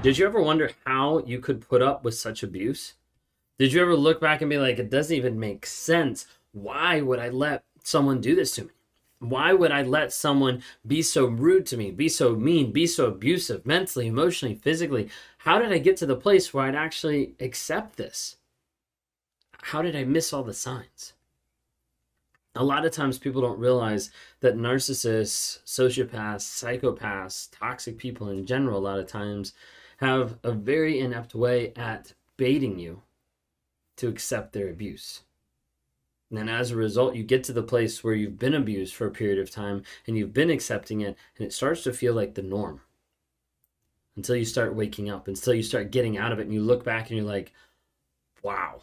Did you ever wonder how you could put up with such abuse? Did you ever look back and be like, it doesn't even make sense? Why would I let someone do this to me? Why would I let someone be so rude to me, be so mean, be so abusive mentally, emotionally, physically? How did I get to the place where I'd actually accept this? How did I miss all the signs? A lot of times people don't realize that narcissists, sociopaths, psychopaths, toxic people in general, a lot of times have a very inept way at baiting you to accept their abuse. And then as a result, you get to the place where you've been abused for a period of time and you've been accepting it, and it starts to feel like the norm until you start waking up, until you start getting out of it, and you look back and you're like, wow,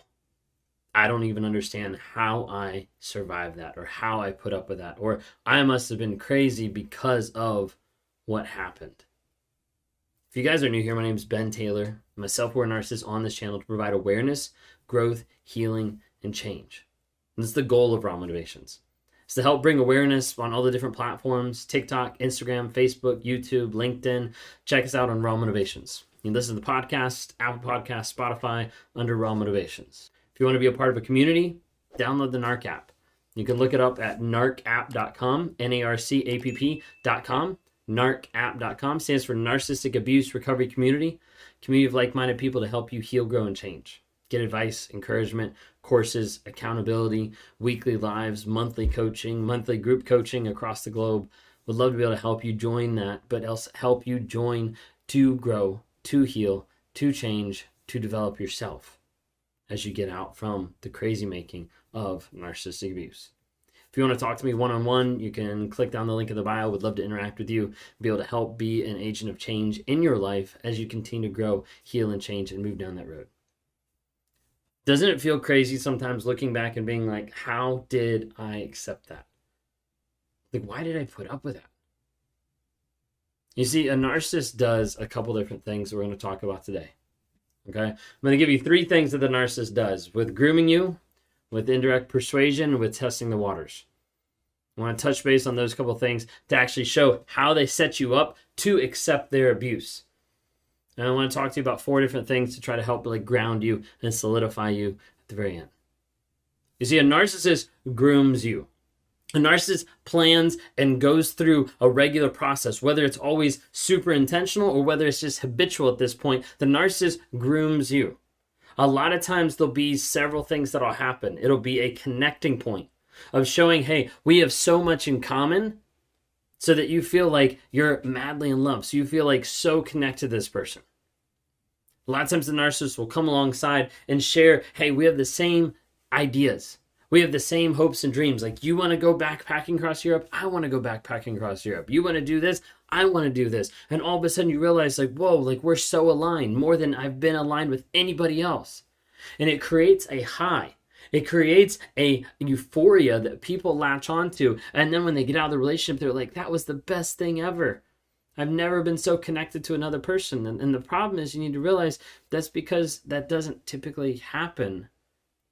I don't even understand how I survived that or how I put up with that, or I must have been crazy because of what happened. If you guys are new here, my name is Ben Taylor. I'm a self aware narcissist on this channel to provide awareness, growth, healing, and change. And this is the goal of Raw Motivations. It's to help bring awareness on all the different platforms TikTok, Instagram, Facebook, YouTube, LinkedIn. Check us out on Raw Motivations. You can listen to the podcast, Apple Podcast, Spotify under Raw Motivations. If you want to be a part of a community, download the NARC app. You can look it up at narcapp.com, N A R C A P P.com narcapp.com stands for Narcissistic Abuse Recovery Community, community of like-minded people to help you heal, grow, and change. Get advice, encouragement, courses, accountability, weekly lives, monthly coaching, monthly group coaching across the globe. Would love to be able to help you join that, but else help you join to grow, to heal, to change, to develop yourself as you get out from the crazy making of narcissistic abuse. If you want to talk to me one on one, you can click down the link in the bio. Would love to interact with you, be able to help be an agent of change in your life as you continue to grow, heal, and change and move down that road. Doesn't it feel crazy sometimes looking back and being like, how did I accept that? Like, why did I put up with that? You see, a narcissist does a couple different things we're going to talk about today. Okay? I'm going to give you three things that the narcissist does with grooming you, with indirect persuasion, with testing the waters. I want to touch base on those couple things to actually show how they set you up to accept their abuse. And I want to talk to you about four different things to try to help like ground you and solidify you at the very end. You see, a narcissist grooms you. A narcissist plans and goes through a regular process, whether it's always super intentional or whether it's just habitual at this point. The narcissist grooms you a lot of times there'll be several things that'll happen. It'll be a connecting point of showing, hey, we have so much in common so that you feel like you're madly in love. So you feel like so connected to this person. A lot of times the narcissist will come alongside and share, hey, we have the same ideas. We have the same hopes and dreams. Like, you want to go backpacking across Europe? I want to go backpacking across Europe. You want to do this? I want to do this. And all of a sudden you realize, like, whoa, like we're so aligned more than I've been aligned with anybody else. And it creates a high. It creates a euphoria that people latch onto. And then when they get out of the relationship, they're like, that was the best thing ever. I've never been so connected to another person. And, and the problem is, you need to realize that's because that doesn't typically happen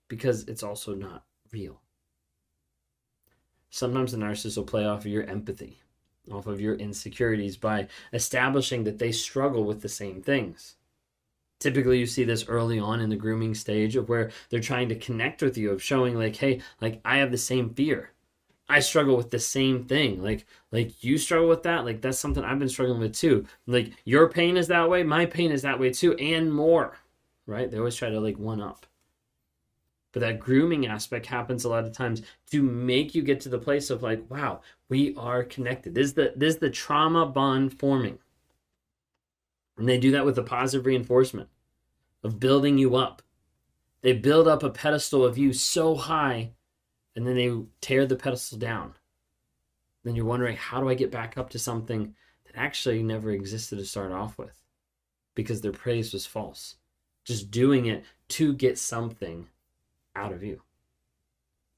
because it's also not real. Sometimes the narcissist will play off of your empathy, off of your insecurities by establishing that they struggle with the same things. Typically, you see this early on in the grooming stage of where they're trying to connect with you, of showing, like, hey, like, I have the same fear. I struggle with the same thing. Like, like you struggle with that. Like, that's something I've been struggling with too. Like, your pain is that way, my pain is that way too, and more. Right? They always try to like one up. But that grooming aspect happens a lot of times to make you get to the place of like, wow, we are connected. This is the this is the trauma bond forming. And they do that with the positive reinforcement of building you up. They build up a pedestal of you so high, and then they tear the pedestal down. Then you're wondering, how do I get back up to something that actually never existed to start off with because their praise was false. Just doing it to get something out of you.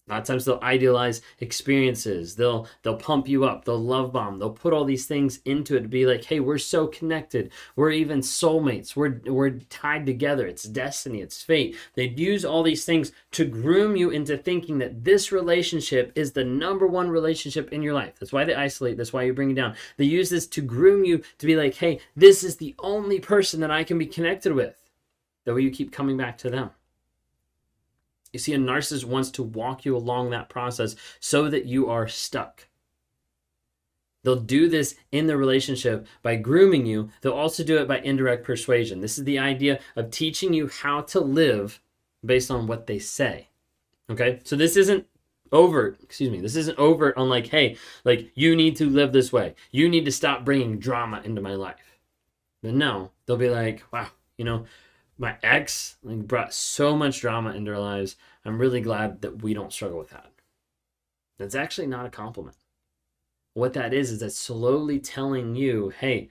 A lot of times they'll idealize experiences. They'll they'll pump you up. They'll love bomb. They'll put all these things into it to be like, hey, we're so connected. We're even soulmates. We're we're tied together. It's destiny. It's fate. They'd use all these things to groom you into thinking that this relationship is the number one relationship in your life. That's why they isolate. That's why you bring it down. They use this to groom you to be like, hey, this is the only person that I can be connected with. That way you keep coming back to them. You see, a narcissist wants to walk you along that process so that you are stuck. They'll do this in the relationship by grooming you. They'll also do it by indirect persuasion. This is the idea of teaching you how to live based on what they say. Okay? So this isn't overt, excuse me, this isn't overt on like, hey, like you need to live this way. You need to stop bringing drama into my life. But no, they'll be like, wow, you know, my ex like brought so much drama into our lives. I'm really glad that we don't struggle with that. That's actually not a compliment. What that is is that's slowly telling you, hey,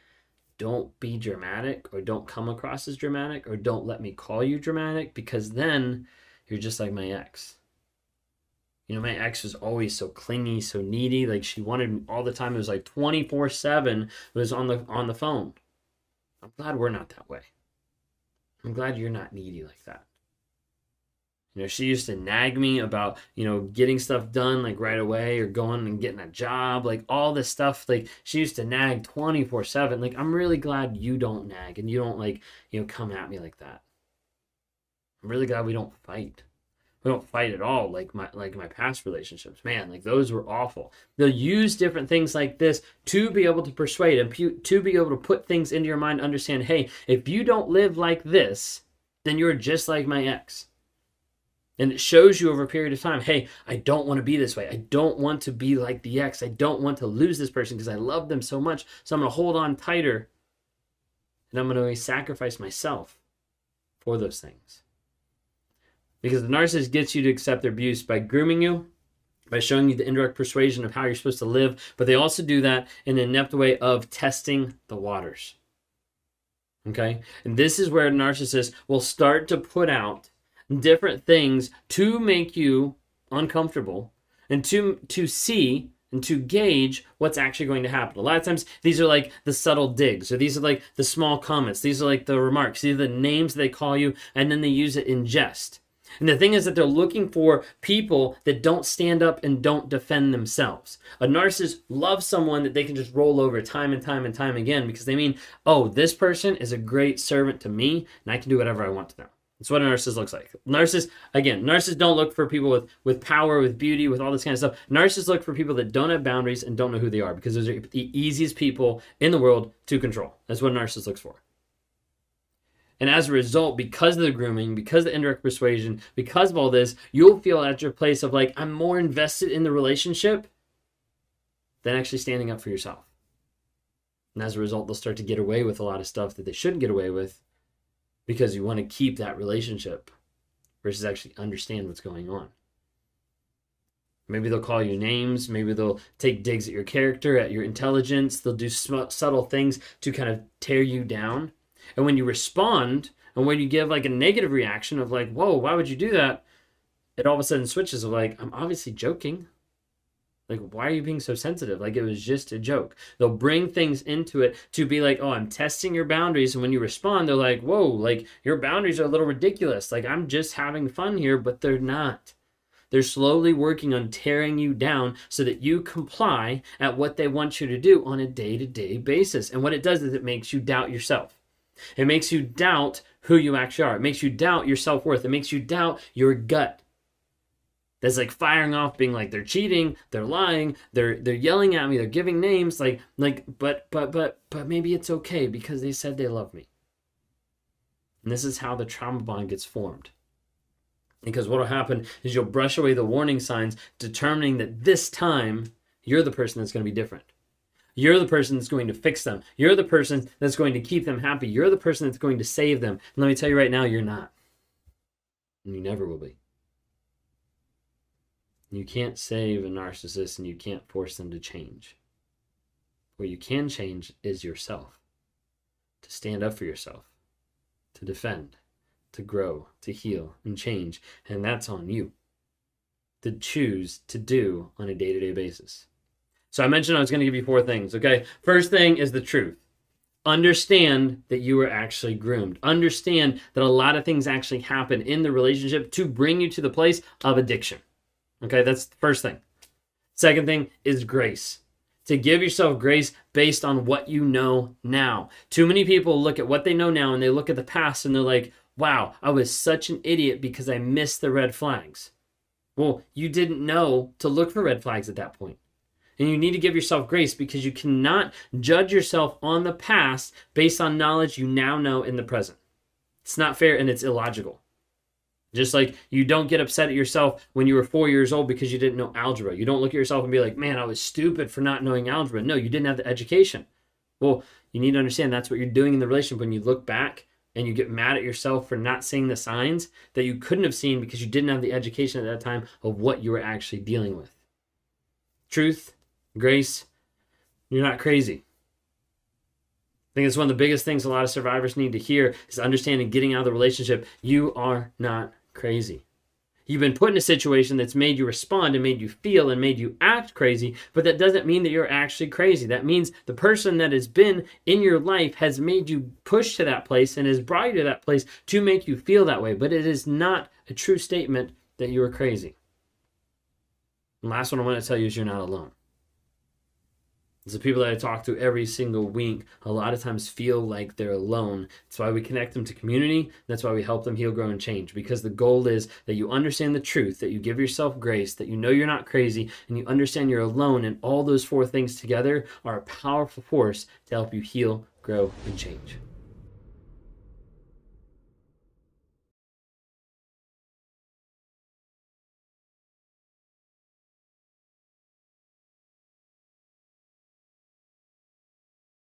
don't be dramatic or don't come across as dramatic or don't let me call you dramatic because then you're just like my ex. You know, my ex was always so clingy, so needy. Like she wanted me all the time. It was like 24 7 it was on the on the phone. I'm glad we're not that way. I'm glad you're not needy like that. You know, she used to nag me about, you know, getting stuff done like right away or going and getting a job, like all this stuff. Like she used to nag 24 7. Like, I'm really glad you don't nag and you don't, like, you know, come at me like that. I'm really glad we don't fight. We don't fight at all like my like my past relationships. Man, like those were awful. They'll use different things like this to be able to persuade and pu- to be able to put things into your mind, understand, hey, if you don't live like this, then you're just like my ex. And it shows you over a period of time, hey, I don't want to be this way. I don't want to be like the ex. I don't want to lose this person because I love them so much. So I'm going to hold on tighter and I'm going to sacrifice myself for those things. Because the narcissist gets you to accept their abuse by grooming you, by showing you the indirect persuasion of how you're supposed to live, but they also do that in an inept way of testing the waters. Okay? And this is where a narcissist will start to put out different things to make you uncomfortable and to to see and to gauge what's actually going to happen. A lot of times, these are like the subtle digs, or these are like the small comments. These are like the remarks. These are the names they call you, and then they use it in jest. And the thing is that they're looking for people that don't stand up and don't defend themselves. A narcissist loves someone that they can just roll over time and time and time again because they mean, oh, this person is a great servant to me and I can do whatever I want to them. That's what a narcissist looks like. Narcissists, again, narcissists don't look for people with, with power, with beauty, with all this kind of stuff. Narcissists look for people that don't have boundaries and don't know who they are because those are the easiest people in the world to control. That's what a narcissist looks for. And as a result, because of the grooming, because of the indirect persuasion, because of all this, you'll feel at your place of like, I'm more invested in the relationship than actually standing up for yourself. And as a result, they'll start to get away with a lot of stuff that they shouldn't get away with because you want to keep that relationship versus actually understand what's going on. Maybe they'll call you names. Maybe they'll take digs at your character, at your intelligence. They'll do subtle things to kind of tear you down. And when you respond, and when you give like a negative reaction of like, whoa, why would you do that? It all of a sudden switches of like, I'm obviously joking. Like, why are you being so sensitive? Like, it was just a joke. They'll bring things into it to be like, oh, I'm testing your boundaries. And when you respond, they're like, whoa, like, your boundaries are a little ridiculous. Like, I'm just having fun here, but they're not. They're slowly working on tearing you down so that you comply at what they want you to do on a day to day basis. And what it does is it makes you doubt yourself. It makes you doubt who you actually are. It makes you doubt your self worth. It makes you doubt your gut. That's like firing off, being like they're cheating, they're lying, they're they're yelling at me, they're giving names, like like but but but but maybe it's okay because they said they love me. And this is how the trauma bond gets formed. Because what will happen is you'll brush away the warning signs, determining that this time you're the person that's going to be different. You're the person that's going to fix them. You're the person that's going to keep them happy. You're the person that's going to save them. And let me tell you right now, you're not. And you never will be. You can't save a narcissist and you can't force them to change. What you can change is yourself. To stand up for yourself, to defend, to grow, to heal, and change. And that's on you to choose to do on a day to day basis. So I mentioned I was going to give you four things. Okay. First thing is the truth. Understand that you were actually groomed. Understand that a lot of things actually happen in the relationship to bring you to the place of addiction. Okay. That's the first thing. Second thing is grace to give yourself grace based on what you know now. Too many people look at what they know now and they look at the past and they're like, wow, I was such an idiot because I missed the red flags. Well, you didn't know to look for red flags at that point. And you need to give yourself grace because you cannot judge yourself on the past based on knowledge you now know in the present. It's not fair and it's illogical. Just like you don't get upset at yourself when you were four years old because you didn't know algebra. You don't look at yourself and be like, man, I was stupid for not knowing algebra. No, you didn't have the education. Well, you need to understand that's what you're doing in the relationship when you look back and you get mad at yourself for not seeing the signs that you couldn't have seen because you didn't have the education at that time of what you were actually dealing with. Truth, grace, you're not crazy. I think it's one of the biggest things a lot of survivors need to hear is understanding getting out of the relationship. You are not crazy. You've been put in a situation that's made you respond and made you feel and made you act crazy, but that doesn't mean that you're actually crazy. That means the person that has been in your life has made you push to that place and has brought you to that place to make you feel that way. But it is not a true statement that you are crazy. And last one I want to tell you is you're not alone. The people that I talk to every single week, a lot of times feel like they're alone. That's why we connect them to community. That's why we help them heal, grow, and change. Because the goal is that you understand the truth, that you give yourself grace, that you know you're not crazy, and you understand you're alone. And all those four things together are a powerful force to help you heal, grow, and change.